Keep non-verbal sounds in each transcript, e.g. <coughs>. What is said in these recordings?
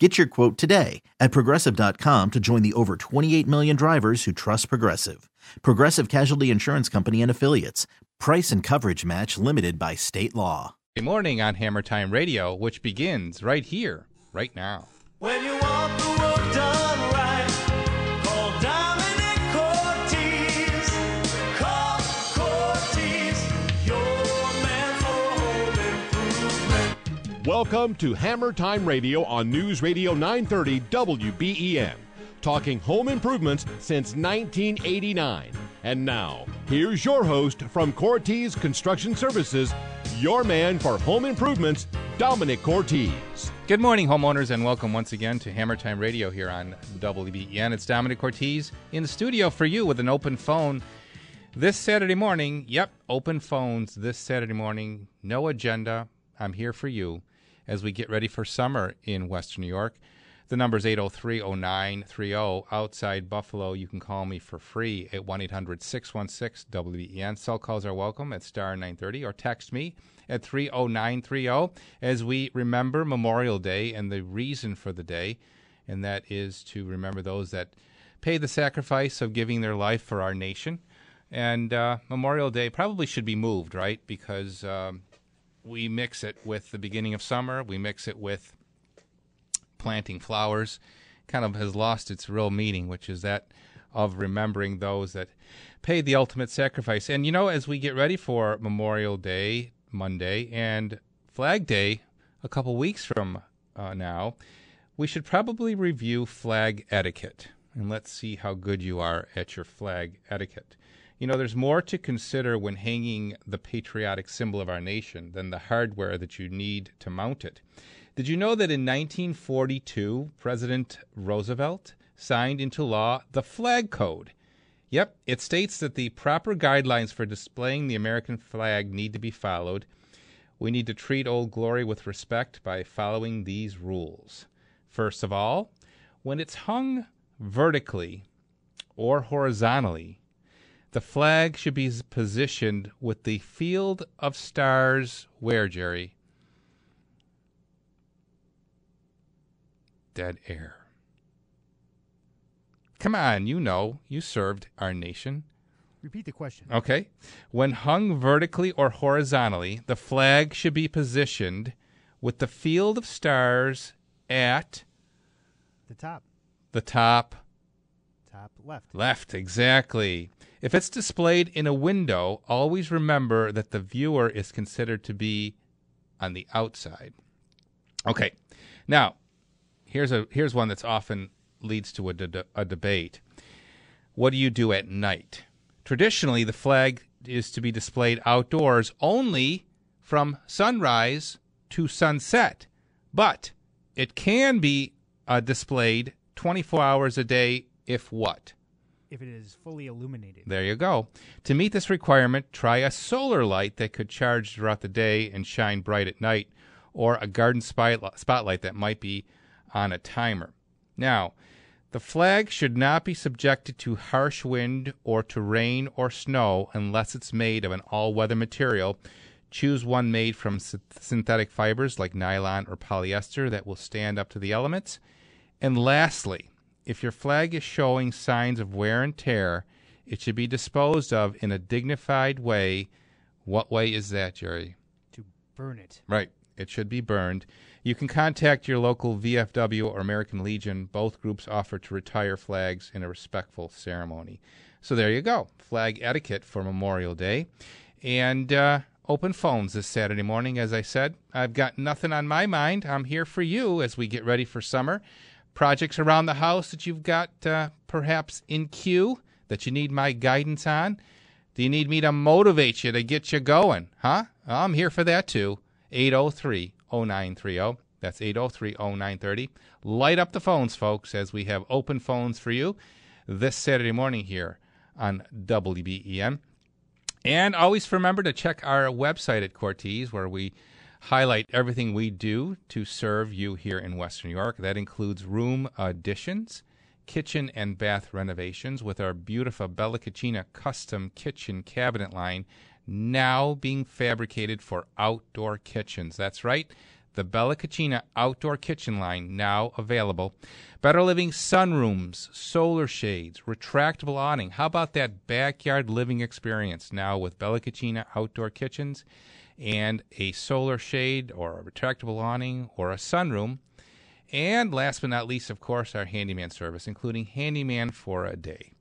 Get your quote today at progressive.com to join the over 28 million drivers who trust Progressive. Progressive Casualty Insurance Company and Affiliates. Price and coverage match limited by state law. Good morning on Hammer Time Radio, which begins right here, right now. Welcome to Hammer Time Radio on News Radio 930 WBEN, talking home improvements since 1989. And now, here's your host from Cortese Construction Services, your man for home improvements, Domenic Cortese. Good morning, homeowners, and welcome once again to Hammer Time Radio here on WBEN. It's Domenic Cortese in the studio for you with an open phone this Saturday morning. Yep, open phones this Saturday morning. No agenda. I'm here for you as we get ready for summer in Western New York. The number is 803 0930. Outside Buffalo, you can call me for free at 1 800 616 WBEN. Cell calls are welcome at star 930 or text me at 30930 as we remember Memorial Day and the reason for the day, and that is to remember those that paid the sacrifice of giving their life for our nation. And uh, Memorial Day probably should be moved, right? Because um, we mix it with the beginning of summer, we mix it with planting flowers kind of has lost its real meaning, which is that of remembering those that paid the ultimate sacrifice. And you know, as we get ready for Memorial Day Monday and Flag Day a couple weeks from uh, now, we should probably review flag etiquette. And let's see how good you are at your flag etiquette. You know, there's more to consider when hanging the patriotic symbol of our nation than the hardware that you need to mount it. Did you know that in 1942, President Roosevelt signed into law the Flag Code? Yep, it states that the proper guidelines for displaying the American flag need to be followed. We need to treat Old Glory with respect by following these rules. First of all, when it's hung vertically or horizontally, the flag should be positioned with the field of stars where, Jerry? Dead air. Come on, you know, you served our nation. Repeat the question. Okay. When hung vertically or horizontally, the flag should be positioned with the field of stars at The top. the top Top left. left. Exactly. If it's displayed in a window, always remember that the viewer is considered to be on the outside. Okay. Now, here's a here's one that's often leads to a, de- a debate. What do you do at night? Traditionally, the flag is to be displayed outdoors only from sunrise to sunset, but it can be uh, displayed 24 hours a day if what? If it is fully illuminated. There you go. To meet this requirement, try a solar light that could charge throughout the day and shine bright at night, or a garden spotlight that might be on a timer. Now, the flag should not be subjected to harsh wind or to rain or snow unless it's made of an all weather material. Choose one made from synthetic fibers like nylon or polyester that will stand up to the elements. And lastly, if your flag is showing signs of wear and tear, it should be disposed of in a dignified way. What way is that, Jerry? To burn it. Right. It should be burned. You can contact your local VFW or American Legion. Both groups offer to retire flags in a respectful ceremony. So there you go. Flag etiquette for Memorial Day. And uh, open phones this Saturday morning, as I said. I've got nothing on my mind. I'm here for you as we get ready for summer. Projects around the house that you've got uh, perhaps in queue that you need my guidance on. Do you need me to motivate you to get you going? Huh? I'm here for that too. 803 0930. That's 803 0930. Light up the phones, folks, as we have open phones for you this Saturday morning here on WBEN. And always remember to check our website at Cortese, where we highlight everything we do to serve you here in Western New York. That includes room additions, kitchen and bath renovations with our beautiful Bella Cucina custom kitchen cabinet line now being fabricated for outdoor kitchens. That's right. The Bella Cucina outdoor kitchen line now available. Better living sunrooms, solar shades, retractable awning. How about that backyard living experience now with Bella Cucina outdoor kitchens and a solar shade or a retractable awning or a sunroom? And last but not least, of course, our handyman service, including handyman for a day.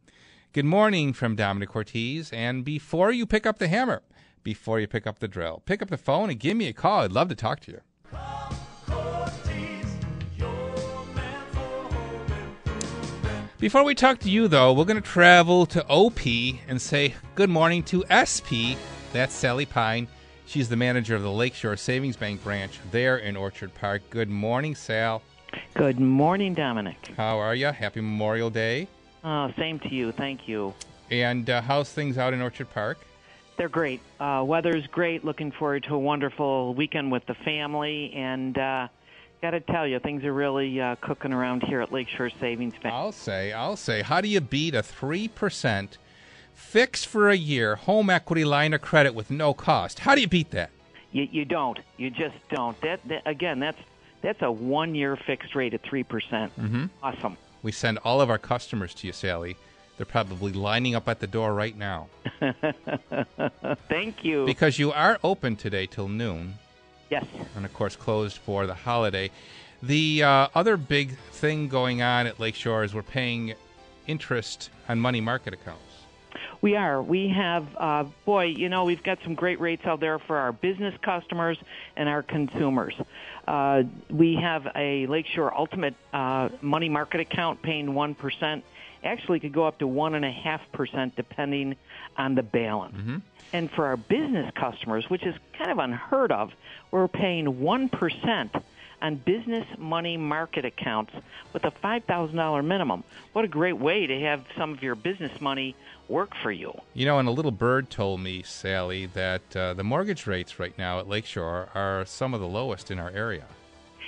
Good morning from Domenic Cortese. And before you pick up the hammer, before you pick up the drill, pick up the phone and give me a call. I'd love to talk to you. Before we talk to you, though, we're going to travel to OP and say good morning to SP. That's Sally Pine. She's the manager of the Lakeshore Savings Bank branch there in Orchard Park. Good morning, Sal. Good morning, Domenic. How are you? Happy Memorial Day. Uh, same to you. Thank you. And uh, how's things out in Orchard Park? They're great. Uh, weather's great. Looking forward to a wonderful weekend with the family. And uh, got to tell you, things are really uh, cooking around here at Lakeshore Savings Bank. I'll say, I'll say, how do you beat a 3% fixed for a year home equity line of credit with no cost? How do you beat that? You, you don't. You just don't. That, that again, that's that's a one-year fixed rate at three percent. Mm-hmm. Awesome. We send all of our customers to you, Sally. They're probably lining up at the door right now <laughs> Thank you. because you are open today till noon, yes. and of course closed for the holiday. The uh, other big thing going on at Lakeshore is we're paying interest on money market accounts. We are. We have, uh, boy, you know, we've got some great rates out there for our business customers and our consumers. Uh, we have a Lakeshore Ultimate uh, money market account paying 1%. Actually, could go up to 1.5% depending on the balance. And for our business customers, which is kind of unheard of, we're paying 1% on business money market accounts with a $5,000 minimum. What a great way to have some of your business money work for you. You know, and a little bird told me, Sally, that uh, the mortgage rates right now at Lakeshore are some of the lowest in our area.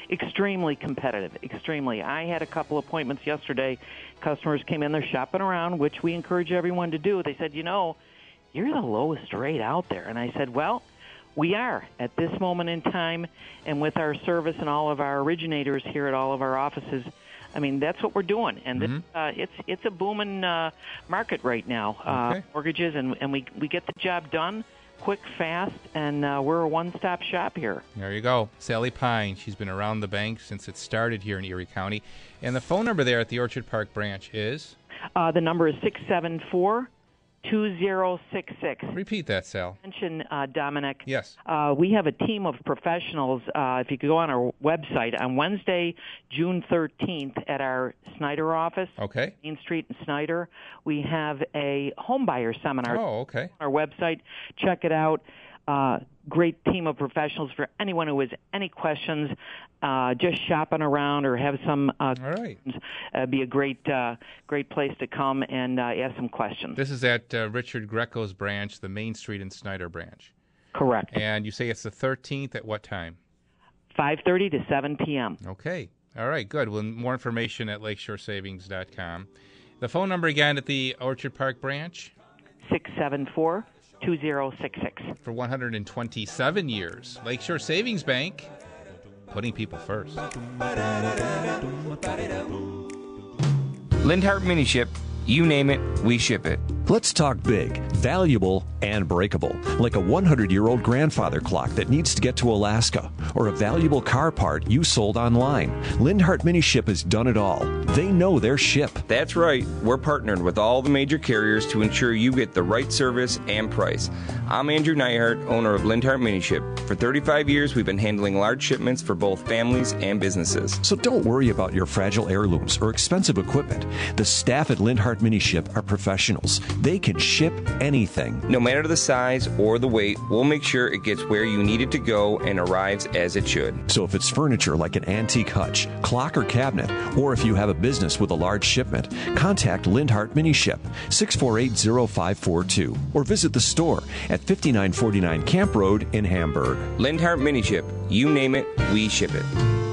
Extremely competitive, extremely. I had a couple appointments yesterday. Customers came in, they're shopping around, which we encourage everyone to do. They said, you know, you're the lowest rate out there. And I said, well, we are at this moment in time, and with our service and all of our originators here at all of our offices. I mean, that's what we're doing, and this, uh, it's it's a booming uh, market right now. Uh, Okay. mortgages, and and we we get the job done quick, fast, and uh, we're a one-stop shop here. There you go. Sally Pine. She's been around the bank since it started here in Erie County. And the phone number there at the Orchard Park branch is. Uh, the number is six seven four two zero six six. Repeat that, Sal. Mention uh, Domenic. Yes. Uh, we have a team of professionals. Uh, if you could go on our website on Wednesday, June 13th, at our Snyder office, Okay. Main Street and Snyder, we have a home buyer seminar Oh, okay. our website. Check it out. Uh, great team of professionals for anyone who has any questions, uh, just shopping around or have some. Uh, All right. uh, be a great, uh, great place to come and uh, ask some questions. This is at uh, Richard Greco's branch, the Main Street and Snyder branch. Correct. And you say it's the 13th at what time? 5:30 to 7 p.m. Okay. All right, good. Well, more information at lakeshoresavings.com. The phone number again at the Orchard Park branch 674 2066. for 127 years. Lakeshore Savings Bank, putting people first. Lindhart Mini Ship, you name it, we ship it. Let's talk big, valuable, and breakable, like a 100 year old grandfather clock that needs to get to Alaska, or a valuable car part you sold online. Lindhart Mini Ship has done it all. They know their ship. That's right, we're partnered with all the major carriers to ensure you get the right service and price. I'm Andrew Neihart, owner of Lindhart Mini Ship. For 35 years, we've been handling large shipments for both families and businesses. So don't worry about your fragile heirlooms or expensive equipment. The staff at Lindhart Mini Ship are professionals. They can ship anything. No matter the size or the weight, we'll make sure it gets where you need it to go and arrives as it should. So if it's furniture like an antique hutch, clock, or cabinet, or if you have a business with a large shipment, contact Lindhart Mini Ship 6480542 or visit the store at 5949 Camp Road in Hamburg. Lindhart Mini Ship. You name it, we ship it.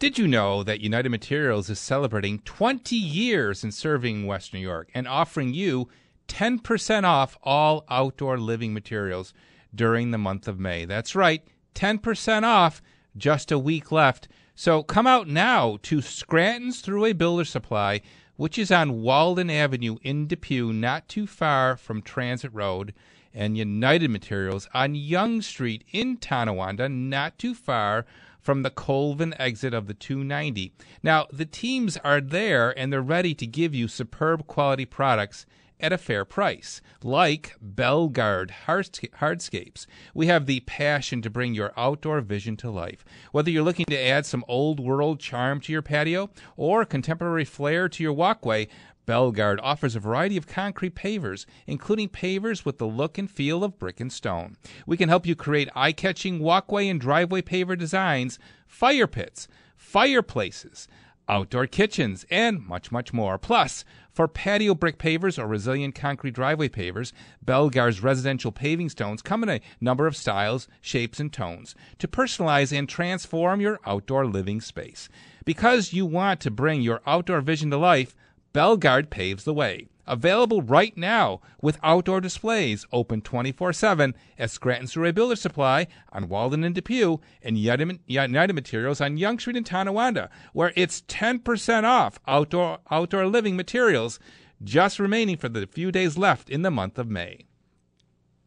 Did you know that United Materials is celebrating 20 years in serving West New York and offering you 10% off all outdoor living materials during the month of May? That's right, 10% off, just a week left. So come out now to Scranton's Thruway Builder Supply, which is on Walden Avenue in Depew, not too far from Transit Road, and United Materials on Young Street in Tonawanda, not too far from the Colvin exit of the 290. Now, the teams are there and they're ready to give you superb quality products at a fair price, like Belgard Hardscapes. We have the passion to bring your outdoor vision to life. Whether you're looking to add some old world charm to your patio or contemporary flair to your walkway, Belgard offers a variety of concrete pavers, including pavers with the look and feel of brick and stone. We can help you create eye catching walkway and driveway paver designs, fire pits, fireplaces, outdoor kitchens, and much, much more. Plus, for patio brick pavers or resilient concrete driveway pavers, Belgard's residential paving stones come in a number of styles, shapes, and tones to personalize and transform your outdoor living space. Because you want to bring your outdoor vision to life, Belgard paves the way. Available right now with outdoor displays open 24 7 at Scranton's Thruway Builder Supply on Walden and Depew and United Materials on Young Street in Tonawanda, where it's 10% off outdoor, outdoor living materials just remaining for the few days left in the month of May.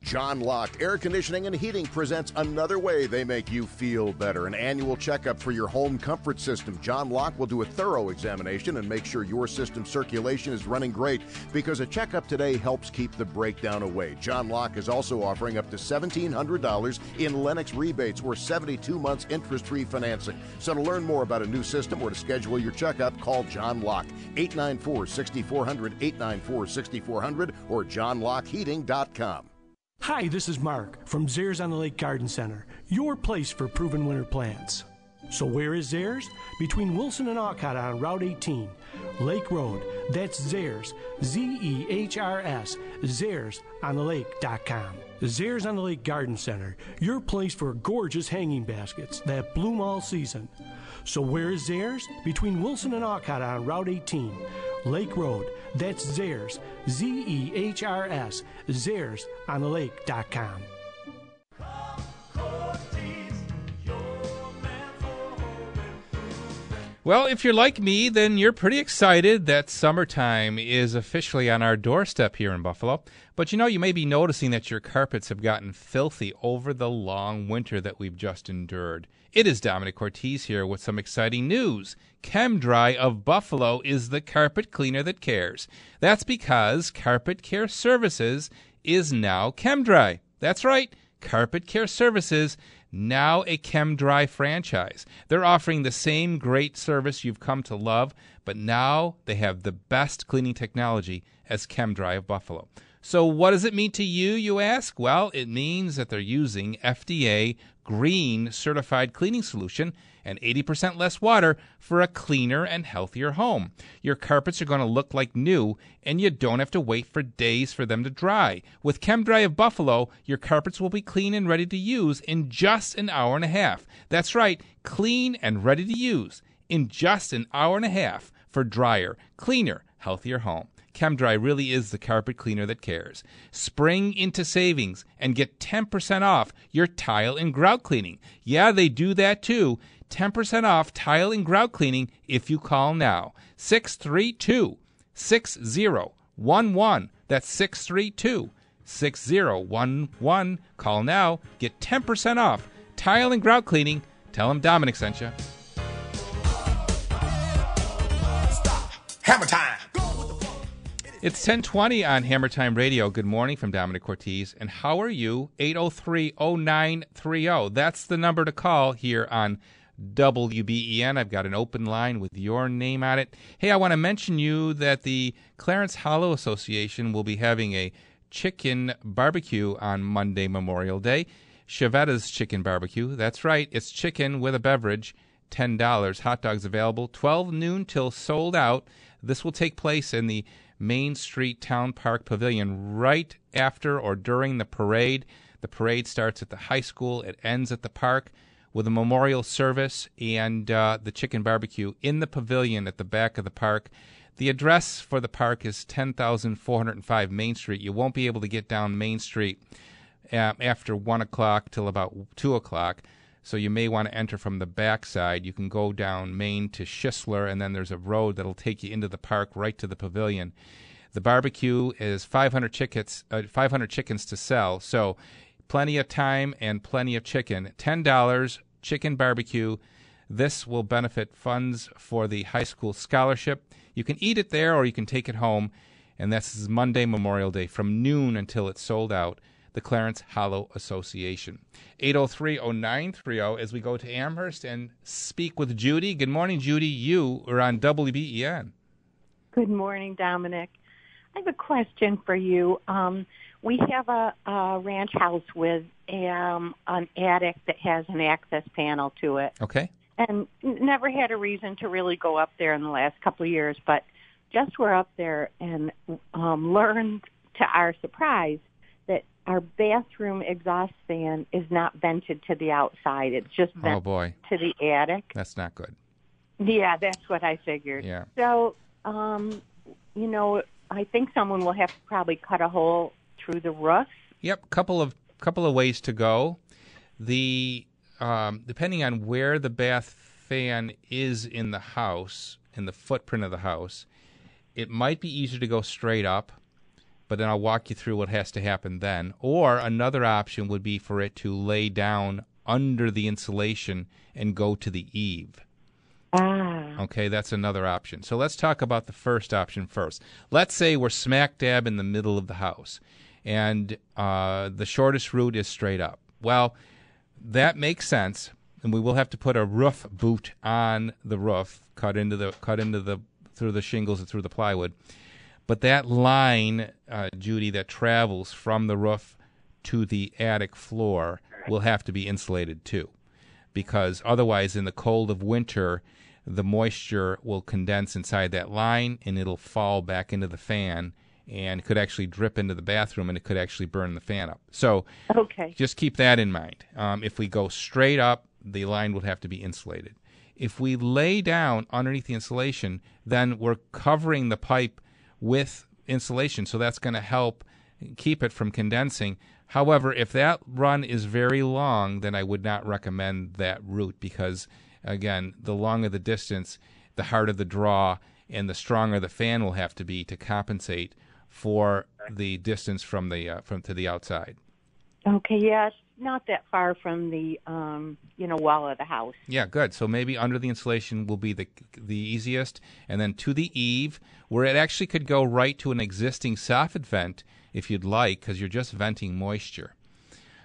John Locke Air Conditioning and Heating presents another way they make you feel better. An annual checkup for your home comfort system. John Locke will do a thorough examination and make sure your system circulation is running great because a checkup today helps keep the breakdown away. John Locke is also offering up to $1,700 in Lennox rebates or 72 months interest free financing. So to learn more about a new system or to schedule your checkup, call John Locke 894 6400 894 6400 or johnlockeheating.com. Hi, this is Mark from Zehrs on the Lake Garden Center, your place for proven winter plants. So where is Zehrs? Between Wilson and Olcott on Route 18, Lake Road. That's Zehrs, Z-E-H-R-S, Zehrs on the. Zehrs on the Lake Garden Center, your place for gorgeous hanging baskets that bloom all season. So where is Zehrs? Between Wilson and Olcott on Route 18, Lake Road. That's Zehrs, Z-E-H-R-S, Zehrs on the Lake.com. Well, if you're like me, then you're pretty excited that summertime is officially on our doorstep here in Buffalo. But you know, you may be noticing that your carpets have gotten filthy over the long winter that we've just endured. It is Domenic Cortese here with some exciting news. ChemDry of Buffalo is the carpet cleaner that cares. That's because Carpet Care Services is now ChemDry. That's right, Carpet Care Services now a ChemDry franchise. They're offering the same great service you've come to love, but now they have the best cleaning technology as ChemDry of Buffalo. So, what does it mean to you, you ask? Well, it means that they're using FDA green certified cleaning solution and 80% less water for a cleaner and healthier home. Your carpets are going to look like new, and you don't have to wait for days for them to dry. With ChemDry of Buffalo, your carpets will be clean and ready to use in just an hour and a half. That's right, clean and ready to use in just an hour and a half for drier, cleaner, healthier home. ChemDry really is the carpet cleaner that cares. Spring into savings and get 10% off your tile and grout cleaning. Yeah, they do that too. 10% off tile and grout cleaning if you call now. 632 6011. That's 632 6011. Call now. Get 10% off tile and grout cleaning. Tell them Domenic sent you. Hammer time. It's 1020 on Hammer Time Radio. Good morning from Domenic Cortese. And how are you? 803-0930. That's the number to call here on WBEN. I've got an open line with your name on it. Hey, I want to mention you that the Clarence Hollow Association will be having a chicken barbecue on Monday, Memorial Day. Chiavetta's Chicken Barbecue. That's right, it's chicken with a beverage, $10. Hot dogs available, 12 noon till sold out. This will take place in the Main Street Town Park Pavilion right after or during the parade. The parade starts at the high school, it ends at the park with a memorial service and uh, the chicken barbecue in the pavilion at the back of the park. The address for the park is 10405 Main Street. You won't be able to get down Main Street uh, after 1 o'clock till about 2 o'clock. So you may want to enter from the back side. You can go down Main to Schisler, and then there's a road that'll take you into the park right to the pavilion. The barbecue is 500 chickens, uh, 500 chickens to sell. So plenty of time and plenty of chicken. $10 chicken barbecue. This will benefit funds for the high school scholarship. You can eat it there or you can take it home. And this is Monday, Memorial Day, from noon until it's sold out. The Clarence Hollow Association. 803 0930 as we go to Amherst and speak with Judy. Good morning, Judy. You are on WBEN. Good morning, Domenic. I have a question for you. Um, we have a, a ranch house with um, an attic that has an access panel to it, Okay. and never had a reason to really go up there in the last couple of years. But just were up there and um, learned, to our surprise, our bathroom exhaust fan is not vented to the outside. It's just Oh, vented boy. to the attic. That's not good. Yeah, that's what I figured. Yeah. So, um, you know, I think someone will have to probably cut a hole through the roof. Yep, couple of couple of ways to go. The um, depending on where the bath fan is in the house, in the footprint of the house, it might be easier to go straight up. But then I'll walk you through what has to happen then. Or another option would be for it to lay down under the insulation and go to the eave. Ah. Okay, that's another option. So let's talk about the first option first. Let's say we're smack dab in the middle of the house, and uh, the shortest route is straight up. Well, that makes sense, and we will have to put a roof boot on the roof, cut into the cut into the through the shingles and through the plywood. But that line, uh, Judy, that travels from the roof to the attic floor will have to be insulated too because otherwise, in the cold of winter, the moisture will condense inside that line and it'll fall back into the fan and could actually drip into the bathroom and it could actually burn the fan up. So Okay. just keep that in mind. Um, if we go straight up, the line would have to be insulated. If we lay down underneath the insulation, then we're covering the pipe with insulation, so that's going to help keep it from condensing. However, if that run is very long, then I would not recommend that route because, again, the longer the distance, the harder the draw, and the stronger the fan will have to be to compensate for the distance from the uh, from to the outside. Okay. It's not that far from the um, you know wall of the house. Yeah, good. So maybe under the insulation will be the the easiest, and then to the eave, where it actually could go right to an existing soffit vent if you'd like, because you're just venting moisture.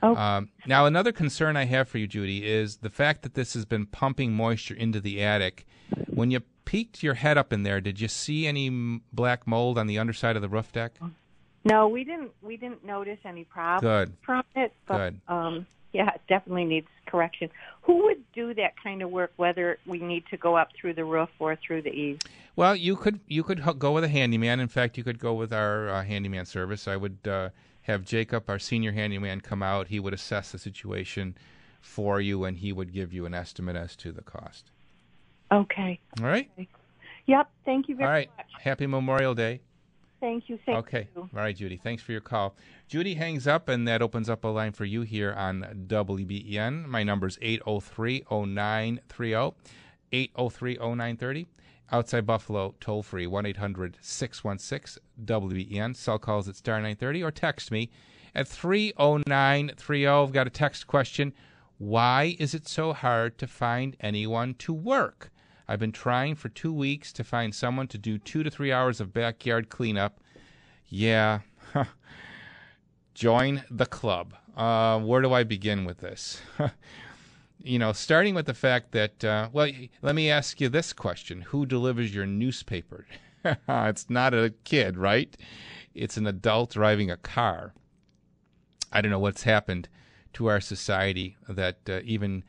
Oh. Um, now, another concern I have for you, Judy, is the fact that this has been pumping moisture into the attic. When you peeked your head up in there, did you see any black mold on the underside of the roof deck? No, we didn't. We didn't notice any problems Good. from it. But, Good. Um, yeah, it definitely needs correction. Who would do that kind of work? Whether we need to go up through the roof or through the eaves? Well, you could you could h- go with a handyman. In fact, you could go with our uh, handyman service. I would uh, have Jacob, our senior handyman, come out. He would assess the situation for you, and he would give you an estimate as to the cost. Okay. All right. Yep. Thank you very much. All right. much. Happy Memorial Day. Thank you. Thank you. okay. you. All right, Judy. Thanks for your call. Judy hangs up, and that opens up a line for you here on WBEN. My number is 803 0930. 803 0930. Outside Buffalo, toll free 1 800 616 WBEN. Cell calls at star 930 or text me at 30930. I've got a text question. Why is it so hard to find anyone to work? I've been trying for two weeks to find someone to do two to three hours of backyard cleanup. Yeah. <laughs> Join the club. Uh, where do I begin with this? <laughs> you know, starting with the fact that, uh, well, let me ask you this question Who delivers your newspaper? <laughs> it's not a kid, right? It's an adult driving a car. I don't know what's happened to our society that uh, even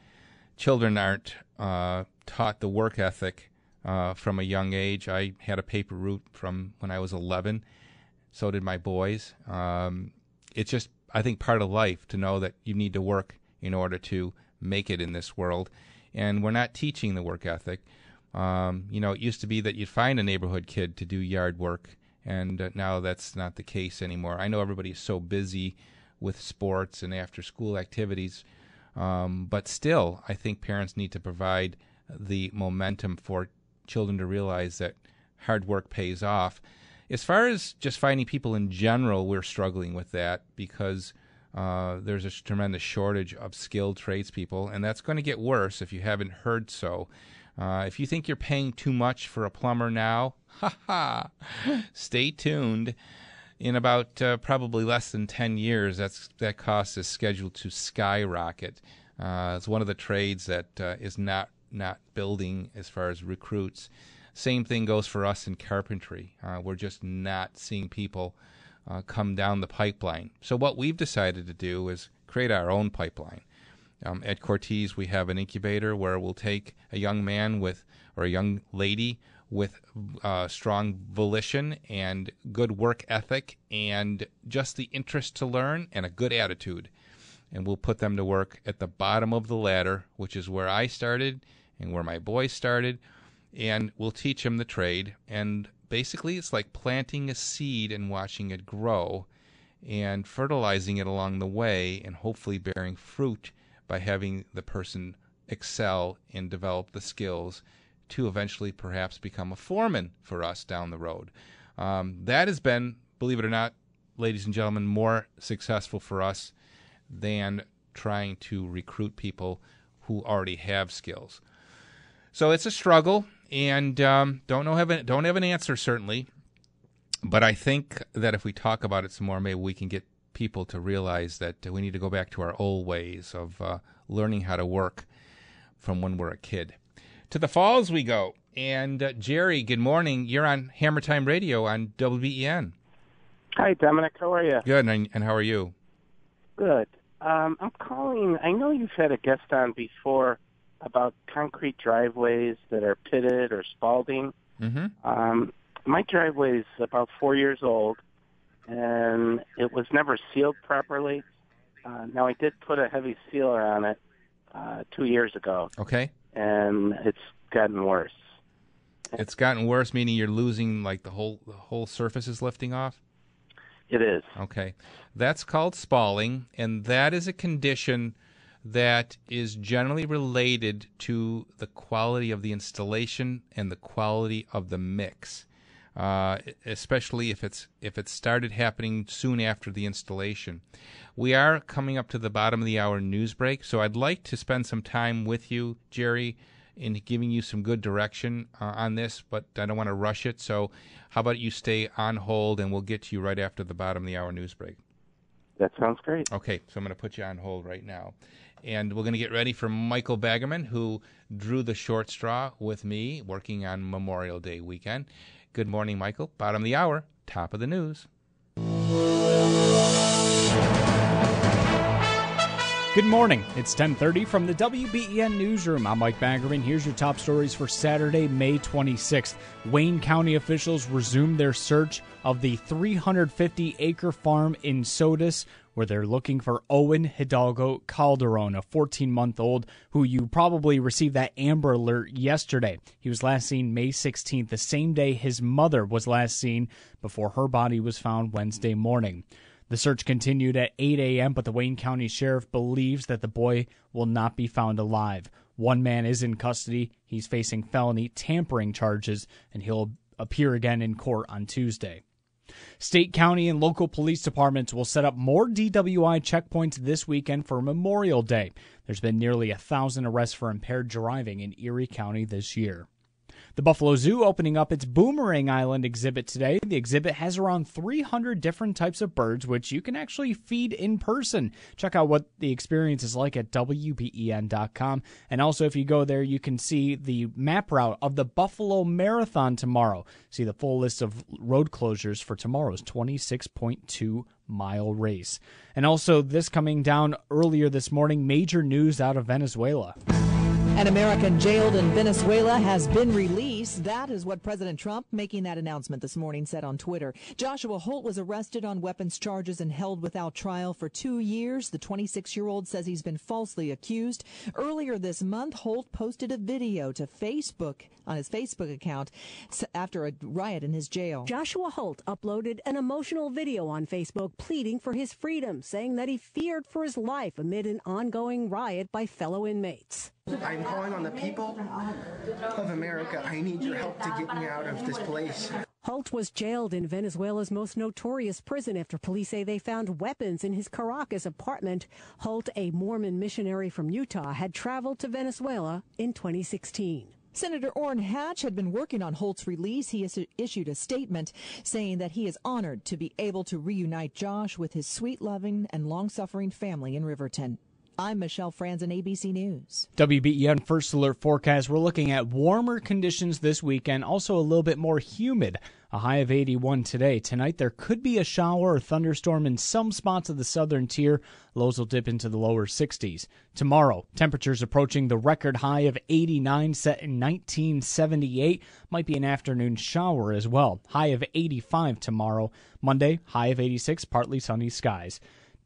children aren't uh, taught the work ethic uh, from a young age. I had a paper route from when I was 11. So did my boys. Um, it's just, I think, part of life to know that you need to work in order to make it in this world. And we're not teaching the work ethic. Um, you know, it used to be that you'd find a neighborhood kid to do yard work, and uh, now that's not the case anymore. I know everybody's so busy with sports and after school activities, um, but still, I think parents need to provide the momentum for children to realize that hard work pays off. As far as just finding people in general, we're struggling with that because uh, there's a tremendous shortage of skilled tradespeople, and that's going to get worse if you haven't heard so. Uh, if you think you're paying too much for a plumber now, <laughs> ha ha, stay tuned. In about uh, probably less than 10 years, that's, that cost is scheduled to skyrocket. Uh, it's one of the trades that uh, is not, not building as far as recruits. Same thing goes for us in carpentry. Uh, we're just not seeing people uh, come down the pipeline. So, what we've decided to do is create our own pipeline. Um, at Cortese, we have an incubator where we'll take a young man with or a young lady with uh, strong volition and good work ethic and just the interest to learn and a good attitude. And we'll put them to work at the bottom of the ladder, which is where I started and where my boys started. And we'll teach them the trade. And basically, it's like planting a seed and watching it grow and fertilizing it along the way and hopefully bearing fruit by having the person excel and develop the skills to eventually perhaps become a foreman for us down the road. Um, that has been, believe it or not, ladies and gentlemen, more successful for us than trying to recruit people who already have skills. So it's a struggle, and um, don't know have a, don't have an answer certainly, but I think that if we talk about it some more, maybe we can get people to realize that we need to go back to our old ways of uh, learning how to work from when we're a kid. To the falls we go. And uh, Jerry, good morning. You're on Hammer Time Radio on WBEN. Hi, Domenic. How are you? Good, and, and how are you? Good. Um, I'm calling. I know you've had a guest on before about concrete driveways that are pitted or spalling. Mm-hmm. Um, my driveway is about four years old, and it was never sealed properly. Uh, now, I did put a heavy sealer on it uh, two years ago, Okay. And it's gotten worse. It's gotten worse, meaning you're losing like the whole the whole surface is lifting off. It is. Okay, that's called spalling, and that is a condition that is generally related to the quality of the installation and the quality of the mix, uh, especially if it's if it started happening soon after the installation. We are coming up to the bottom of the hour news break, so I'd like to spend some time with you, Jerry, in giving you some good direction uh, on this, but I don't want to rush it. So, how about you stay on hold, and we'll get to you right after the bottom of the hour news break. That sounds great. Okay, so I'm going to put you on hold right now. And we're going to get ready for Michael Baggerman, who drew the short straw with me working on Memorial Day weekend. Good morning, Michael. Bottom of the hour, top of the news. Good morning. It's 10:30 from the WBEN newsroom. I'm Mike Baggerman. Here's your top stories for Saturday, May 26th. Wayne County officials resumed their search of the 350-acre farm in Sodus where they're looking for Owen Hidalgo Calderon, a 14-month-old who you probably received that Amber Alert yesterday. He was last seen May 16th, the same day his mother was last seen before her body was found Wednesday morning. The search continued at 8 a.m., but the Wayne County Sheriff believes that the boy will not be found alive. One man is in custody. He's facing felony tampering charges, and he'll appear again in court on Tuesday. State, county, and local police departments will set up more DWI checkpoints this weekend for Memorial Day. There's been nearly a thousand arrests for impaired driving in Erie County this year. The Buffalo Zoo opening up its Boomerang Island exhibit today. The exhibit has around 300 different types of birds, which you can actually feed in person. Check out what the experience is like at WBEN.com. And also, if you go there, you can see the map route of the Buffalo Marathon tomorrow. See the full list of road closures for tomorrow's 26.2 mile race. And also, this coming down earlier this morning, major news out of Venezuela. An American jailed in Venezuela has been released. That is what President Trump, making that announcement this morning, said on Twitter. Joshua Holt was arrested on weapons charges and held without trial for two years. The 26 year old says he's been falsely accused. Earlier this month, Holt posted a video to Facebook on his Facebook account after a riot in his jail. Joshua Holt uploaded an emotional video on Facebook pleading for his freedom, saying that he feared for his life amid an ongoing riot by fellow inmates. I'm calling on the people of America. I need your help to get me out of this place. Holt was jailed in Venezuela's most notorious prison after police say they found weapons in his Caracas apartment. Holt, a Mormon missionary from Utah, had traveled to Venezuela in 2016. Senator Orrin Hatch had been working on Holt's release. He is- issued a statement saying that he is honored to be able to reunite Josh with his sweet, loving, and long suffering family in Riverton. I'm Michelle Franz Franzen, ABC News. WBEN First Alert forecast. We're looking at warmer conditions this weekend, also a little bit more humid. A high of 81 today. Tonight, there could be a shower or thunderstorm in some spots of the southern tier. Lows will dip into the lower 60s. Tomorrow, temperatures approaching the record high of 89 set in 1978. Might be an afternoon shower as well. High of 85 tomorrow. Monday, high of 86, partly sunny skies.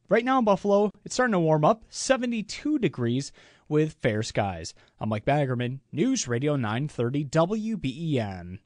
Right now in Buffalo, it's starting to warm up, 72 degrees with fair skies. I'm Mike Baggerman, News Radio 930 WBEN.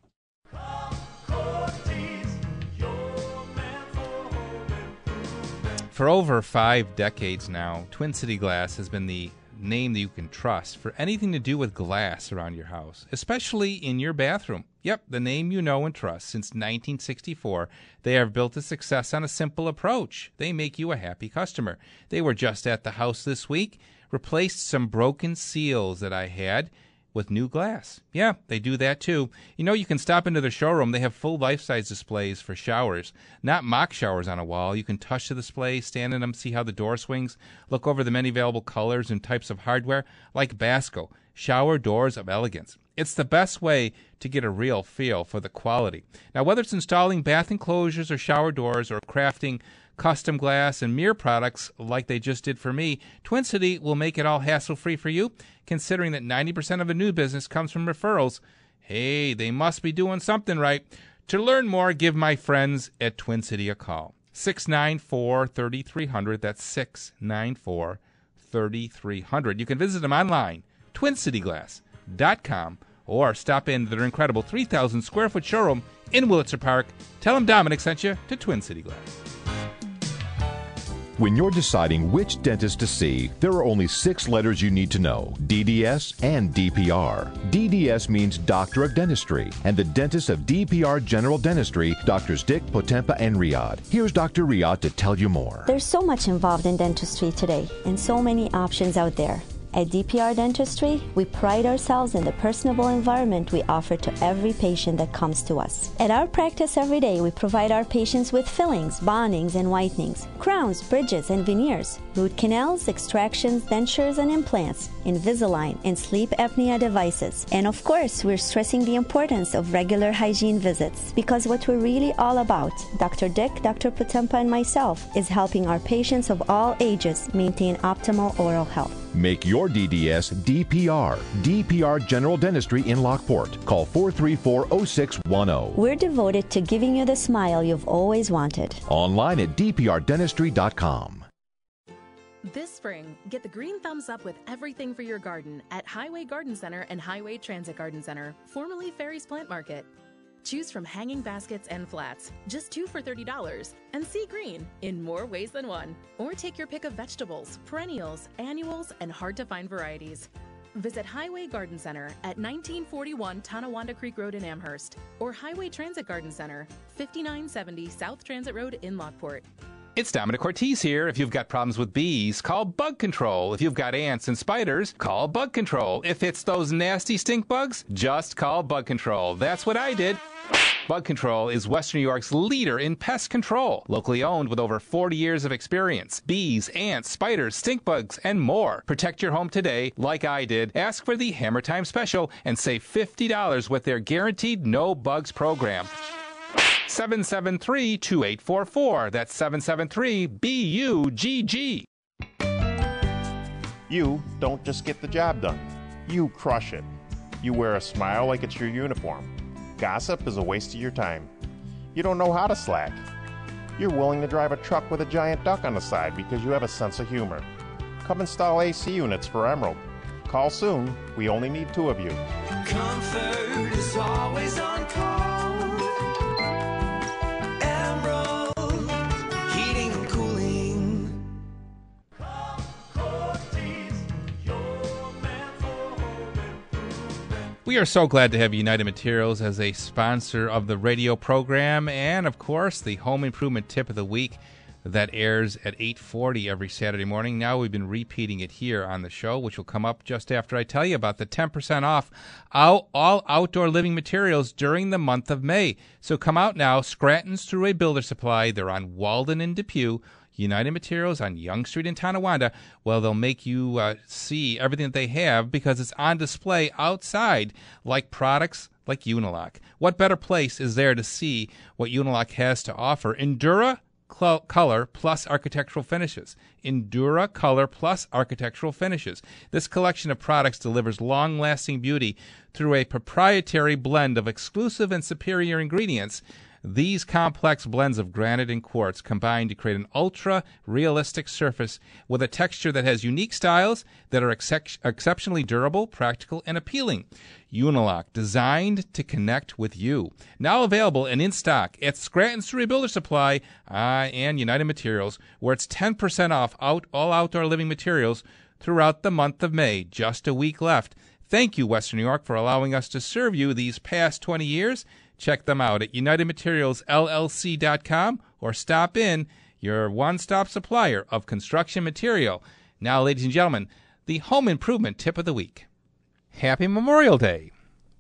For over five decades now, Twin City Glass has been the name that you can trust for anything to do with glass around your house, especially in your bathroom. Yep, the name you know and trust. Since 1964, they have built a success on a simple approach. They make you a happy customer. They were just at the house this week, replaced some broken seals that I had with new glass. Yeah, they do that too. You know, you can stop into the showroom. They have full life size displays for showers, not mock showers on a wall. You can touch the display, stand in them, see how the door swings, look over the many available colors and types of hardware, like Basco, shower doors of elegance. It's the best way to get a real feel for the quality. Now, whether it's installing bath enclosures or shower doors or crafting custom glass and mirror products like they just did for me, Twin City will make it all hassle free for you, considering that 90% of a new business comes from referrals. Hey, they must be doing something right. To learn more, give my friends at Twin City a call. 694 3300. That's 694 3300. You can visit them online, twincityglass.com, or stop in their incredible 3,000 square foot showroom in Wurlitzer Park. Tell them Domenic sent you to Twin City Glass. When you're deciding which dentist to see, there are only six letters you need to know DDS and DPR. DDS means Doctor of Dentistry, and the dentists of DPR General Dentistry, Doctors Dick, Potempa, and Riyadh. Here's Dr. Riyadh to tell you more. There's so much involved in dentistry today and so many options out there. At DPR Dentistry, we pride ourselves in the personable environment we offer to every patient that comes to us. At our practice every day, we provide our patients with fillings, bondings, and whitenings, crowns, bridges, and veneers, root canals, extractions, dentures, and implants, Invisalign, and sleep apnea devices. And of course, we're stressing the importance of regular hygiene visits because what we're really all about, Dr. Dick, Dr. Potempa, and myself, is helping our patients of all ages maintain optimal oral health. Make your DDS DPR. DPR General Dentistry in Lockport. Call 434 0610. We're devoted to giving you the smile you've always wanted. Online at dprdentistry.com. This spring, get the green thumbs up with everything for your garden at Highway Garden Center and Highway Transit Garden Center, formerly Ferry's Plant Market. Choose from hanging baskets and flats, just two for $30, and see green in more ways than one. Or take your pick of vegetables, perennials, annuals, and hard to find varieties. Visit Highway Garden Center at 1941 Tonawanda Creek Road in Amherst or Highway Transit Garden Center, 5970 South Transit Road in Lockport. It's Domenic Cortese here. If you've got problems with bees, call Bug Control. If you've got ants and spiders, call Bug Control. If it's those nasty stink bugs, just call Bug Control. That's what I did. Bug Control is Western New York's leader in pest control, locally owned with over 40 years of experience. Bees, ants, spiders, stink bugs, and more. Protect your home today, like I did. Ask for the Hammer Time special and save $50 with their guaranteed no bugs program. 773 2844. That's 773 B U G G. You don't just get the job done, you crush it. You wear a smile like it's your uniform. Gossip is a waste of your time. You don't know how to slack. You're willing to drive a truck with a giant duck on the side because you have a sense of humor. Come install AC units for Emerald. Call soon. We only need two of you. Comfort is always on call. We are so glad to have United Materials as a sponsor of the radio program and of course the home improvement tip of the week that airs at 8:40 every Saturday morning. Now we've been repeating it here on the show which will come up just after I tell you about the 10% off all, outdoor living materials during the month of May. So come out now, Scranton's Thruway Builder Supply. They're on Walden and Depew. United Materials on Young Street in Tonawanda. Well, they'll make you uh, see everything that they have because it's on display outside, like products like Unilock. What better place is there to see what Unilock has to offer? Endura cl- color plus architectural finishes. Endura color plus architectural finishes. This collection of products delivers long lasting beauty through a proprietary blend of exclusive and superior ingredients. These complex blends of granite and quartz combine to create an ultra realistic surface with a texture that has unique styles that are excep- exceptionally durable, practical, and appealing. Unilock, designed to connect with you. Now available and in stock at Scranton's Rebuilder Supply uh, and United Materials, where it's 10% off out all outdoor living materials throughout the month of May. Just a week left. Thank you, Western New York, for allowing us to serve you these past 20 years. Check them out at UnitedMaterialsLLC.com or stop in your one stop supplier of construction material. Now, ladies and gentlemen, the home improvement tip of the week. Happy Memorial Day.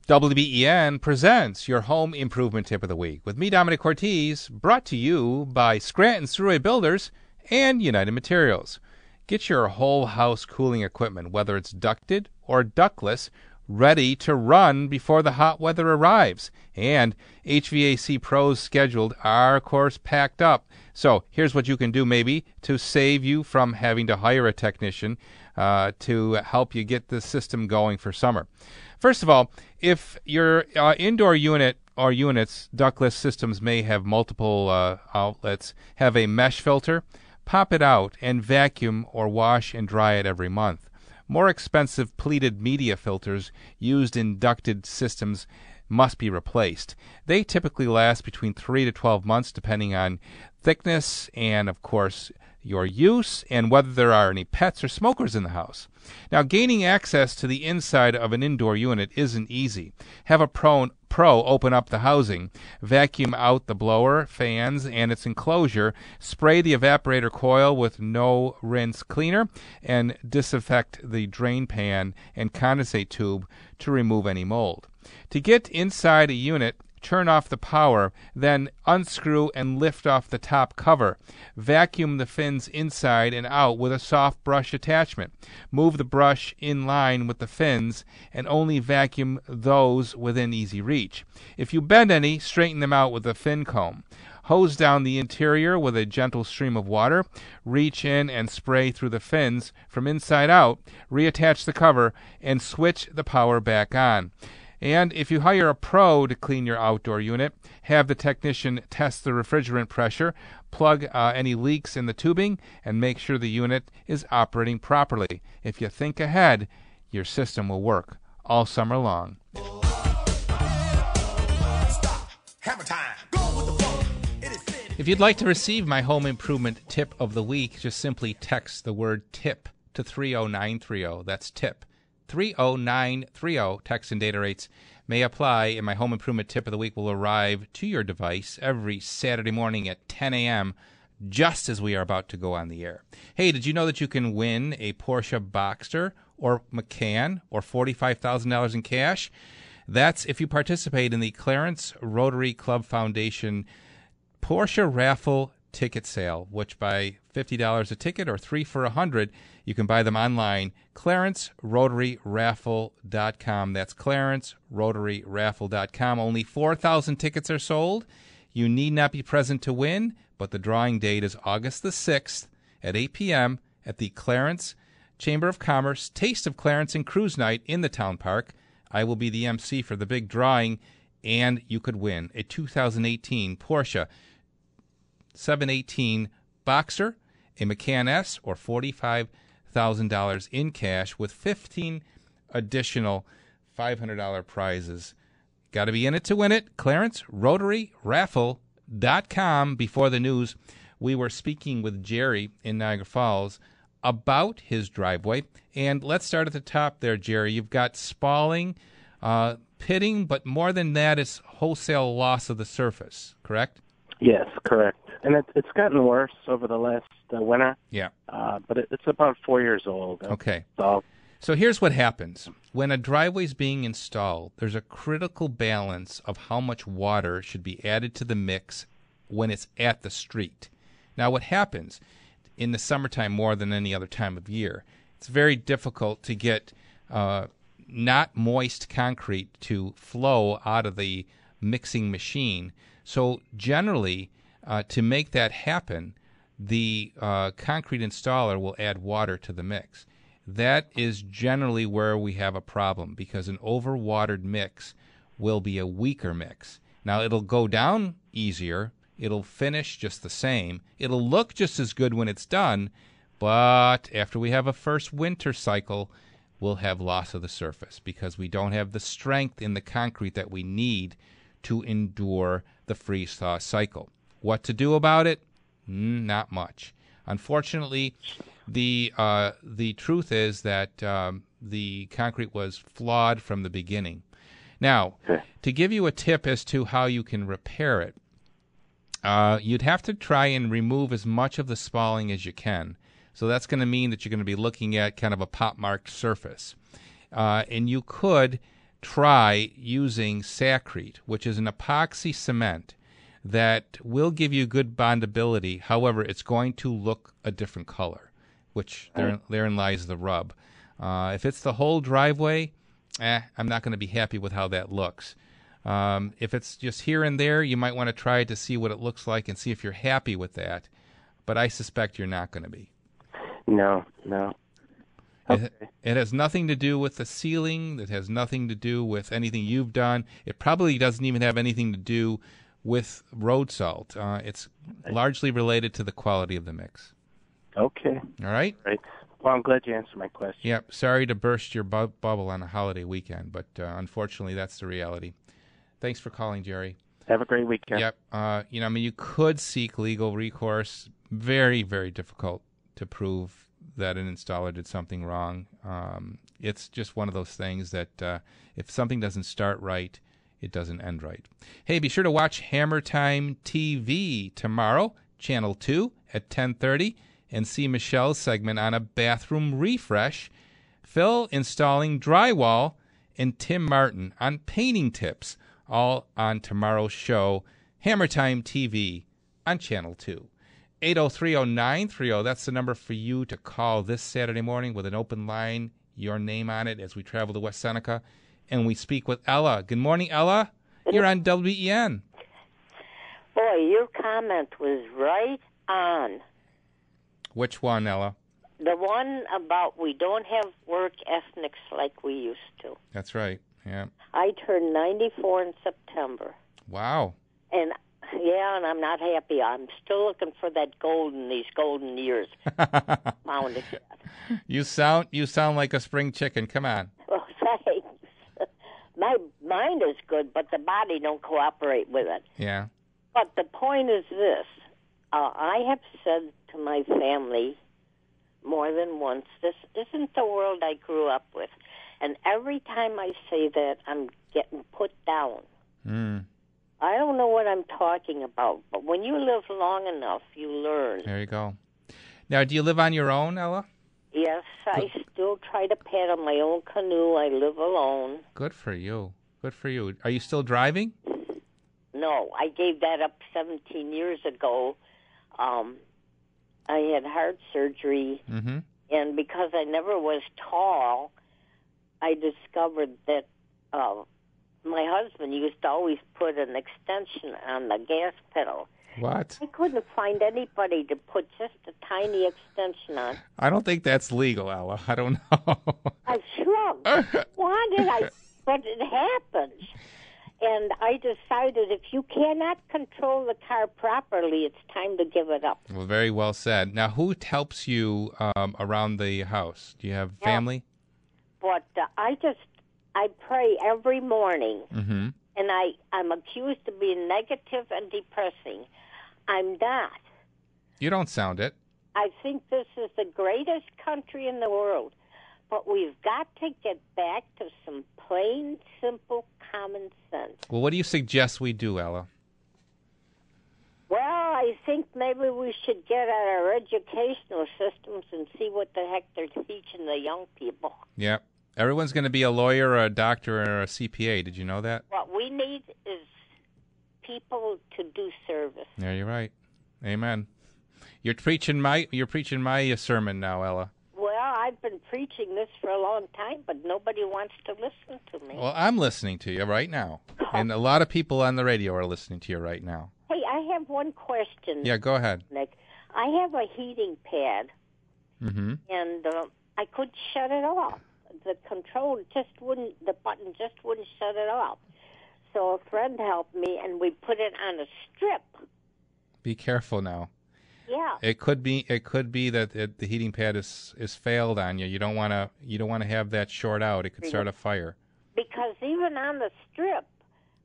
WBEN presents your home improvement tip of the week with me, Domenic Cortese, brought to you by Scranton's Thruway Builders and United Materials. Get your whole house cooling equipment, whether it's ducted or ductless, ready to run before the hot weather arrives. And HVAC pros scheduled are, of course, packed up. So here's what you can do maybe to save you from having to hire a technician uh, to help you get the system going for summer. First of all, if your uh, indoor unit or units, ductless systems may have multiple uh, outlets, have a mesh filter, pop it out and vacuum or wash and dry it every month. More expensive pleated media filters used in ducted systems must be replaced. They typically last between 3 to 12 months depending on thickness and, of course, your use and whether there are any pets or smokers in the house. Now, gaining access to the inside of an indoor unit isn't easy. Have a pro, pro open up the housing, vacuum out the blower, fans, and its enclosure, spray the evaporator coil with no rinse cleaner, and disinfect the drain pan and condensate tube to remove any mold. To get inside a unit, turn off the power, then unscrew and lift off the top cover. Vacuum the fins inside and out with a soft brush attachment. Move the brush in line with the fins and only vacuum those within easy reach. If you bend any, straighten them out with a fin comb. Hose down the interior with a gentle stream of water. Reach in and spray through the fins from inside out. Reattach the cover and switch the power back on. And if you hire a pro to clean your outdoor unit, have the technician test the refrigerant pressure, plug uh, any leaks in the tubing, and make sure the unit is operating properly. If you think ahead, your system will work all summer long. If you'd like to receive my home improvement tip of the week, just simply text the word tip to 30930. That's tip 30930. Text and data rates may apply, and my home improvement tip of the week will arrive to your device every Saturday morning at 10 a.m. just as we are about to go on the air. Hey, did you know that you can win a Porsche Boxster or Macan or $45,000 in cash? That's if you participate in the Clarence Rotary Club Foundation Porsche raffle ticket sale, which by $50 a ticket or 3 for a 100, you can buy them online clarencerotaryraffle.com. That's clarencerotaryraffle.com. Only 4,000 tickets are sold. You need not be present to win, but the drawing date is August the 6th at 8 p.m. at the Clarence Chamber of Commerce Taste of Clarence and Cruise Night in the town park. I will be the MC for the big drawing, and you could win a 2018 Porsche 718 Boxster, a Macan S, or $45,000 in cash with 15 additional $500 prizes. Got to be in it to win it. Clarence Rotary Raffle.com. Before the news, we were speaking with Jerry in Niagara Falls about his driveway. And let's start at the top there, Jerry. You've got spalling, uh, pitting, but more than that, it's wholesale loss of the surface, correct? Yes, correct. And it, it's gotten worse over the last uh, winter. Yeah. Uh, but it, it's about four years old. Okay. So So here's what happens. When a driveway is being installed, there's a critical balance of how much water should be added to the mix when it's at the street. Now, what happens in the summertime more than any other time of year, it's very difficult to get uh, not moist concrete to flow out of the mixing machine. So, generally, uh, to make that happen, the uh, concrete installer will add water to the mix. That is generally where we have a problem because an overwatered mix will be a weaker mix. Now, it'll go down easier, it'll finish just the same, it'll look just as good when it's done, but after we have a first winter cycle, we'll have loss of the surface because we don't have the strength in the concrete that we need to endure the freeze thaw cycle. What to do about it? Mm, not much. Unfortunately, the uh, the truth is that um, the concrete was flawed from the beginning. Now, to give you a tip as to how you can repair it, uh, you'd have to try and remove as much of the spalling as you can. So that's going to mean that you're going to be looking at kind of a pop marked surface. Uh, and you could try using Sakrete, which is an epoxy cement that will give you good bondability. However, it's going to look a different color, which there, therein lies the rub. Uh, if it's the whole driveway, eh, I'm not going to be happy with how that looks. Um, if it's just here and there, you might want to try to see what it looks like and see if you're happy with that. But I suspect you're not going to be. no, no. It, it has nothing to do with the sealing. It has nothing to do with anything you've done. It probably doesn't even have anything to do with road salt. Uh, it's largely related to the quality of the mix. Okay. All right? Right. Well, I'm glad you answered my question. Yep. Sorry to burst your bu- bubble on a holiday weekend, but uh, unfortunately, that's the reality. Thanks for calling, Jerry. Have a great weekend. Yep. Uh, you know, I mean, you could seek legal recourse. Very, very difficult to prove that an installer did something wrong. Um, it's just one of those things that uh, if something doesn't start right, it doesn't end right. Hey, be sure to watch Hammer Time TV tomorrow, Channel 2 at 10:30, and see Michelle's segment on a bathroom refresh, Phil installing drywall, and Tim Martin on painting tips, all on tomorrow's show, Hammer Time TV on Channel 2. 8030930, that's the number for you to call this Saturday morning with an open line, your name on it as we travel to West Seneca and we speak with Ella. Good morning, Ella. You're on WBEN. Boy, your comment was right on. Which one, Ella? The one about we don't have work ethnics like we used to. That's right. Yeah. I turned 94 in September. Wow. And yeah, and I'm not happy. I'm still looking for that golden, these golden years. <laughs> Found it. You sound you sound like a spring chicken. Come on. Well, <laughs> thanks. My mind is good, but the body don't cooperate with it. Yeah. But the point is this: uh, I have said to my family more than once, "This isn't the world I grew up with," and every time I say that, I'm getting put down. Mm. I don't know what I'm talking about, but when you live long enough, you learn. There you go. Now, do you live on your own, Ella? Yes, I still try to paddle my own canoe. I live alone. Good for you. Good for you. Are you still driving? No, I gave that up 17 years ago. Um, I had heart surgery, Mm-hmm. and because I never was tall, I discovered that uh, my husband used to always put an extension on the gas pedal. What? I couldn't find anybody to put just a tiny extension on. I don't think that's legal, Ella. I don't know. I shrugged. <laughs> Wanted I, but it happens. And I decided if you cannot control the car properly, it's time to give it up. well, very well said. Now, who helps you um, around the house? Do you have family? But uh, I just, I pray every morning, Mm-hmm. and I, I'm accused of being negative and depressing. I'm not. You don't sound it. I think this is the greatest country in the world. But we've got to get back to some plain, simple common sense. Well, what do you suggest we do, Ella? Well, I think maybe we should get at our educational systems and see what the heck they're teaching the young people. Yeah. Everyone's going to be a lawyer or a doctor or a CPA. Did you know that? What we need is people to do service. Yeah, you're right. Amen. You're preaching my you're preaching my sermon now, Ella. Well, I've been preaching this for a long time, but nobody wants to listen to me. Well, I'm listening to you right now, <coughs> and a lot of people on the radio are listening to you right now. Hey, I have one question. Yeah, go ahead. Nick. I have a heating pad, Mm-hmm. and uh, I could shut it off. The control just wouldn't, the button just wouldn't shut it off. So a friend helped me, and we put it on a strip. Be careful now. Yeah. It could be it could be that it, the heating pad is is failed on you. You don't want to you don't want to have that short out. It could start a fire. Because even on the strip,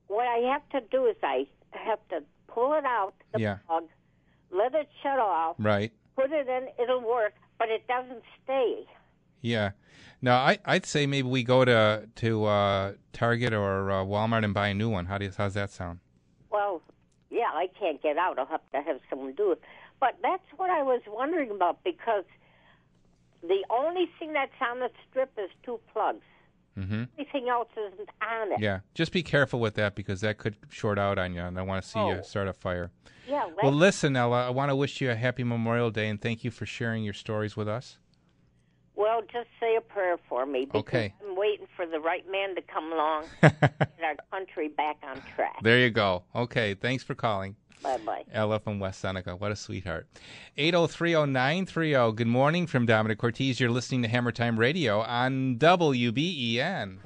what I have to do is I have to pull it out, the Yeah. plug, let it shut off, Right. put it in, it'll work, but it doesn't stay. Yeah. No, I I'd say maybe we go to to uh, Target or uh, Walmart and buy a new one. How do you, how's that sound? Well, yeah, I can't get out. I'll have to have someone do it. But that's what I was wondering about because the only thing that's on the strip is two plugs. Mm-hmm. Anything else isn't on it. Yeah. Just be careful with that because that could short out on you, and I want to see Oh. you start a fire. Yeah, Well, listen, Ella. I want to wish you a happy Memorial Day and thank you for sharing your stories with us. Well, just say a prayer for me because Okay. I'm waiting for the right man to come along <laughs> and get our country back on track. There you go. Okay. Thanks for calling. Bye bye. Ella from West Seneca. What a sweetheart. 8030930. Good morning from Domenic Cortese. You're listening to Hammer Time Radio on WBEN.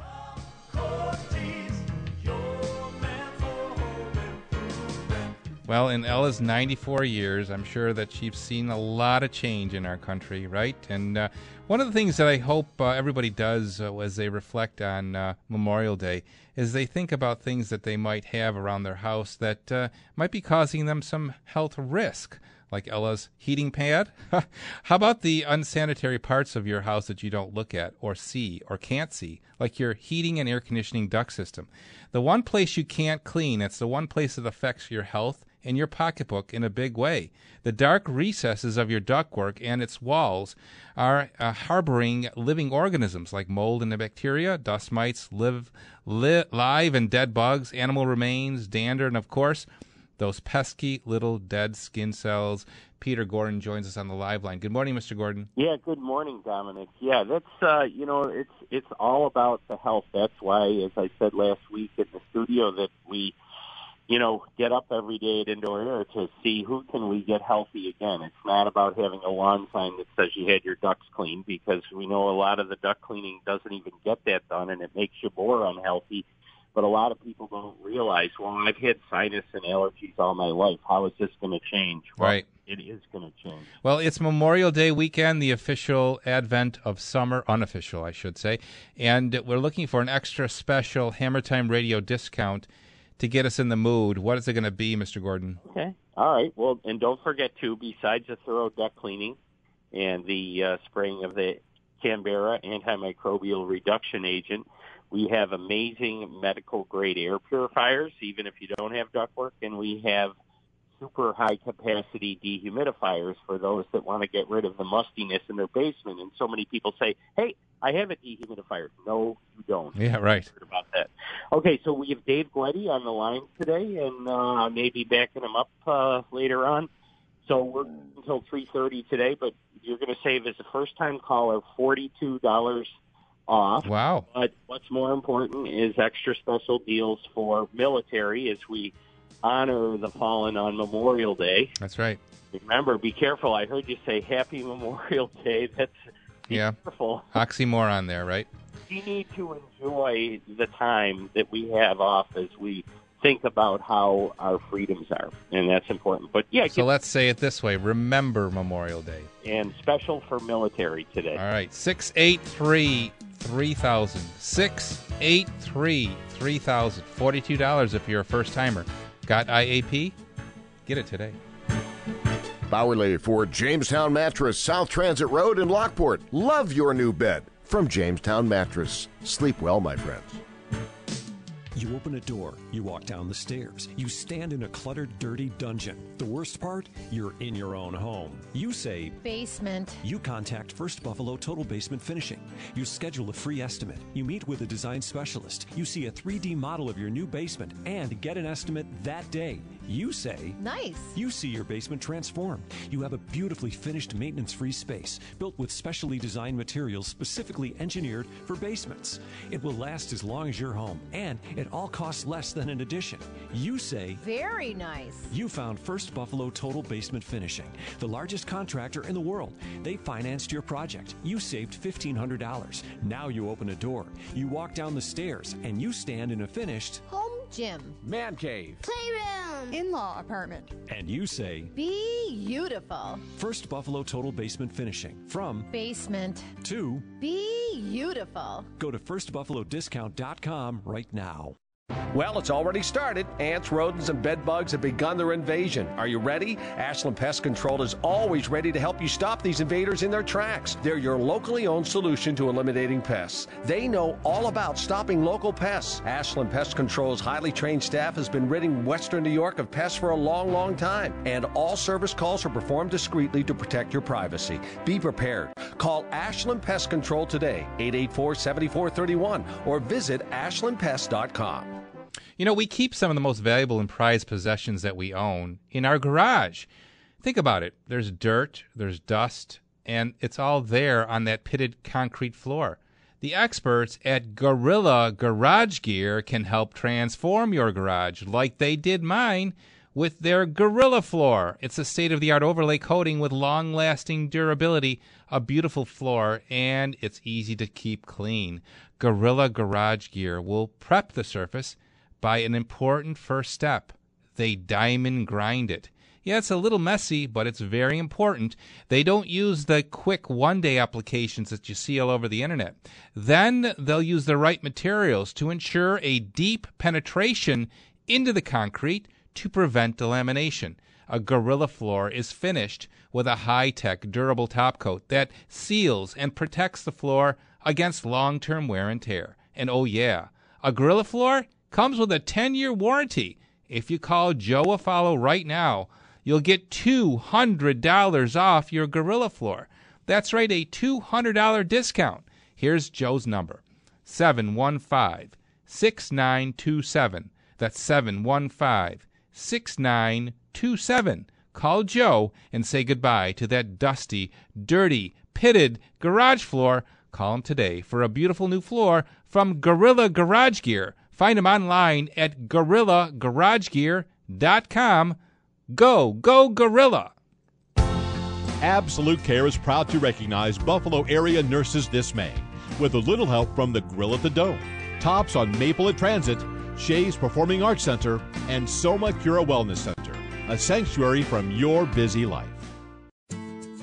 Well, in Ella's 94 years, I'm sure that she's seen a lot of change in our country, right? And uh, one of the things that I hope uh, everybody does uh, as they reflect on uh, Memorial Day is they think about things that they might have around their house that uh, might be causing them some health risk, like Ella's heating pad. <laughs> How about the unsanitary parts of your house that you don't look at or see or can't see, like your heating and air conditioning duct system? The one place you can't clean, it's the one place that affects your health and your pocketbook in a big way. The dark recesses of your ductwork and its walls are uh, harboring living organisms like mold and bacteria, dust mites, live, li- live and dead bugs, animal remains, dander, and of course, those pesky little dead skin cells. Peter Gordon joins us on the live line. Good morning, Mr. Gordon. Yeah, good morning, Domenic. Yeah, that's uh, you know, it's it's all about the health. That's why, as I said last week in the studio, that we, you know, get up every day at Indoor Air to see who can we get healthy again. It's not about having a lawn sign that says you had your ducks cleaned because we know a lot of the duck cleaning doesn't even get that done, and it makes you more unhealthy. But a lot of people don't realize, well, I've had sinus and allergies all my life. How is this going to change? Well, Right. It is going to change. Well, it's Memorial Day weekend, the official advent of summer, unofficial, I should say. And we're looking for an extra special Hammer Time radio discount to get us in the mood. What is it going to be, Mr. Gordon? Okay. All right. Well, and don't forget too, besides the thorough duct cleaning and the uh, spraying of the Canberra antimicrobial reduction agent, We have amazing medical grade air purifiers, even if you don't have ductwork, and we have super high capacity dehumidifiers for those that want to get rid of the mustiness in their basement. And so many people say, "Hey, I have a dehumidifier." No, you don't. Yeah, right. Heard about that. Okay, so we have Dave Gletty on the line today, and uh, maybe backing him up uh, later on. So we're until three thirty today, but you're going to save as a first time caller forty two dollars off. Wow. But what's more important is extra special deals for military as we honor the fallen on Memorial Day. That's right. Remember, be careful. I heard you say Happy Memorial <laughs> Day. That's be Yeah. careful. Oxymoron there, right? We need to enjoy the time that we have off as we think about how our freedoms are, and that's important. But yeah, So let's say it this way remember Memorial Day. and special for military today. All right, 683 3000. 683 3000. $42 if you're a first timer. Got IAP? Get it today. Bowerly for Jamestown Mattress, South Transit Road in Lockport. Love your new bed from Jamestown Mattress. Sleep well, my friends. You open a door, you walk down the stairs, you stand in a cluttered, dirty dungeon. The worst part? You're in your own home. You say, Basement. You contact First Buffalo Total Basement Finishing. You schedule a free estimate. You meet with a design specialist. You see a 3D model of your new basement and get an estimate that day. You say, Nice. You see your basement transformed. You have a beautifully finished maintenance free space built with specially designed materials specifically engineered for basements. It will last as long as your home and it all costs less than an addition. You say, Very nice. you found First Buffalo Total Basement Finishing, the largest contractor in the world. They financed your project. You saved $1,500. Now you open a door, you walk down the stairs, and you stand in a finished, Home gym. Man cave. Playroom. In-law apartment. and you say, Beautiful. First Buffalo Total Basement Finishing. From Basement. to be Beautiful. go to firstbuffalodiscount.com right now. Well, it's already started. Ants, rodents, and bed bugs have begun their invasion. Are you ready? Ashland Pest Control is always ready to help you stop these invaders in their tracks. They're your locally owned solution to eliminating pests. They know all about stopping local pests. Ashland Pest Control's highly trained staff has been ridding Western New York of pests for a long, long time. And all service calls are performed discreetly to protect your privacy. Be prepared. Call Ashland Pest Control today, 884 7431, or visit ashlandpest.com. You know, we keep some of the most valuable and prized possessions that we own in our garage. Think about it. There's dirt, there's dust, and it's all there on that pitted concrete floor. The experts at Gorilla Garage Gear can help transform your garage like they did mine with their Gorilla Floor. It's a state of the art overlay coating with long lasting durability, a beautiful floor, and it's easy to keep clean. Gorilla Garage Gear will prep the surface by an important first step. They diamond grind it. Yeah, it's a little messy, but it's very important. They don't use the quick one day applications that you see all over the internet. Then they'll use the right materials to ensure a deep penetration into the concrete to prevent delamination. A Gorilla floor is finished with a high tech, durable top coat that seals and protects the floor against long term wear and tear. And oh, yeah, a Gorilla floor comes with a 10 year warranty. If you call Joe Afalo right now, you'll get $200 off your Gorilla floor. That's right, a $200 discount. Here's Joe's number 715 6927. That's 715 6927. Call Joe and say goodbye to that dusty, dirty, pitted garage floor. Call him today for a beautiful new floor from Gorilla Garage Gear. Find them online at gorillagaragegear.com. Go, go, Gorilla! Absolute Care is proud to recognize Buffalo area nurses this May with a little help from the Grill at the Dome, Tops on Maple at Transit, Shea's Performing Arts Center, and Soma Cura Wellness Center, a sanctuary from your busy life.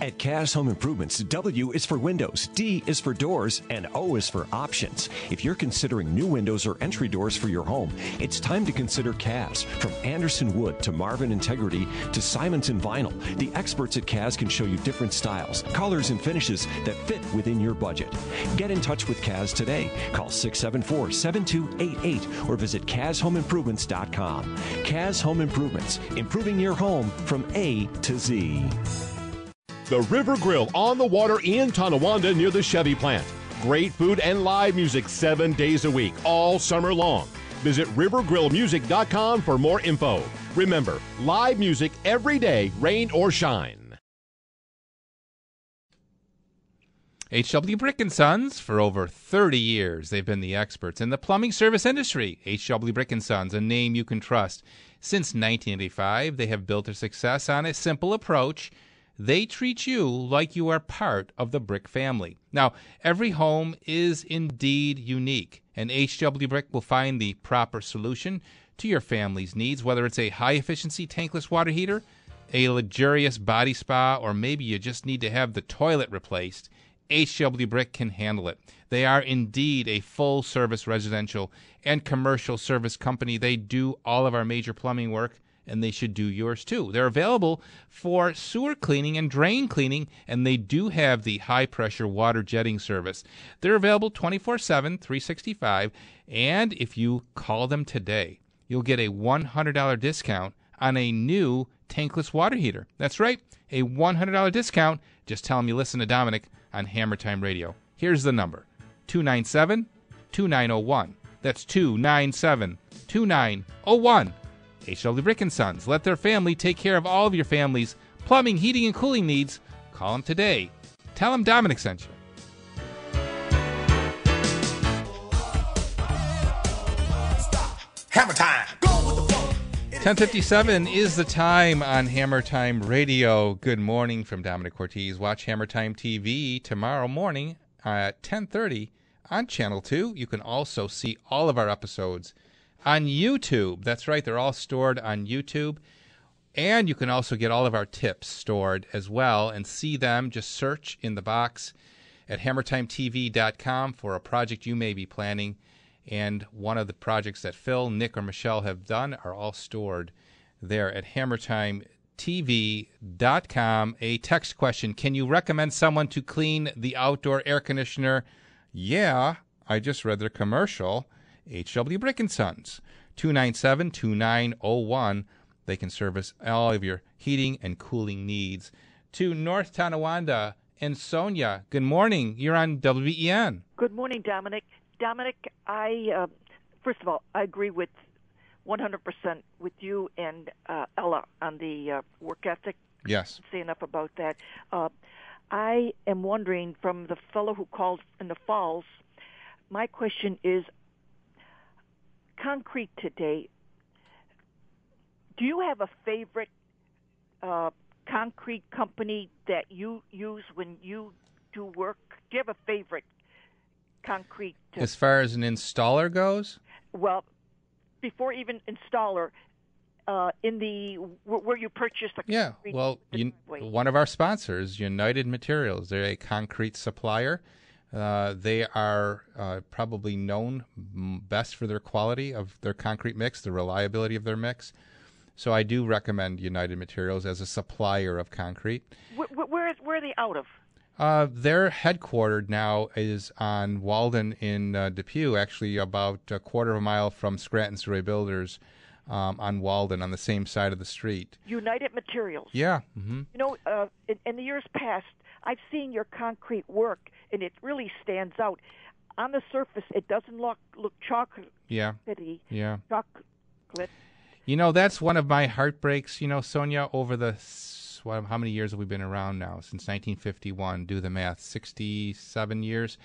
At Kaz Home Improvements, W is for windows, D is for doors, and O is for options. If you're considering new windows or entry doors for your home, it's time to consider Kaz. From Andersen Wood to Marvin Integrity to Simonton Vinyl, the experts at Kaz can show you different styles, colors, and finishes that fit within your budget. Get in touch with Kaz today. Call 674 7288 or visit KazHomeImprovements.com. Kaz Home Improvements, improving your home from A to Z. The River Grill on the water in Tonawanda near the Chevy plant. Great food and live music seven days a week, all summer long. Visit rivergrillmusic.com for more info. Remember, live music every day, rain or shine. HW Brick and Sons for over 30 years. They've been the experts in the plumbing service industry. HW Brick and Sons, a name you can trust. Since 1985, they have built their success on a simple approach they treat you like you are part of the brick family. Now, every home is indeed unique, and HW Brick will find the proper solution to your family's needs, whether it's a high efficiency tankless water heater, a luxurious body spa, or maybe you just need to have the toilet replaced. HW Brick can handle it. They are indeed a full service residential and commercial service company. They do all of our major plumbing work and they should do yours too. They're available for sewer cleaning and drain cleaning, and they do have the high pressure water jetting service. They're available 24 7, 365, and if you call them today, you'll get a $100 discount on a new tankless water heater. That's right, a $100 discount. Just tell them you listen to Domenic on Hammer Time Radio. Here's the number 297 2901. That's 297 2901. HW Brick and Sons. Let their family take care of all of your family's plumbing, heating, and cooling needs. Call them today. Tell them Domenic sent you. Hammer time. 1057 is the time on Hammer Time Radio. Good morning from Domenic Cortese. Watch Hammer Time TV tomorrow morning at 1030 on Channel 2. You can also see all of our episodes on YouTube. That's right, they're all stored on YouTube. And you can also get all of our tips stored as well and see them. Just search in the box at hammertimetv.com for a project you may be planning. And one of the projects that Phil, Nick, or Michelle have done are all stored there at hammertimetv.com. A text question Can you recommend someone to clean the outdoor air conditioner? Yeah, I just read their commercial. HW Brick Sons, 297 2901. They can service all of your heating and cooling needs. To North Tonawanda and Sonia, good morning. You're on WBEN. Good morning, Domenic. Domenic, I uh, first of all, I agree with 100% with you and uh, Ella on the uh, work ethic. Yes. Say enough about that. Uh, I am wondering from the fellow who called in the falls. My question is: concrete today, do you have a favorite uh, concrete company that you use when you do work? Do you have a favorite concrete? Uh, as far as an installer goes? Well, before even installer, uh, in the where you purchase the yeah. Well, you, one of our sponsors, United Materials, they're a concrete supplier. Uh, they are uh, probably known best for their quality of their concrete mix, the reliability of their mix. So I do recommend United Materials as a supplier of concrete. Where, where, is, where are they out of? Uh, their headquartered now is on Walden in uh, Depew, actually about a quarter of a mile from Scranton's Thruway Builders um, on Walden on the same side of the street. United Materials. Yeah. Mm-hmm. You know, uh, in, in the years past, I've seen your concrete work, and it really stands out. On the surface, it doesn't look look chocolate. Yeah. Yeah. Chocolate. You know, that's one of my heartbreaks. You know, Sonia, over the what, how many years have we been around now? Since 1951. Do the math. 67 years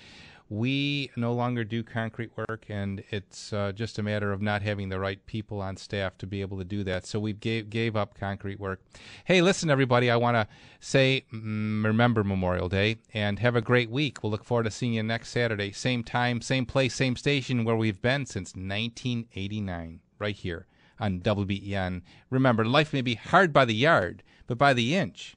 we no longer do concrete work, and it's uh, just a matter of not having the right people on staff to be able to do that. So we gave gave up concrete work. Hey, listen, everybody, I want to say mm, remember Memorial Day and have a great week. We'll look forward to seeing you next Saturday, same time, same place, same station where we've been since 1989, right here on WBEN. Remember, life may be hard by the yard, but by the inch,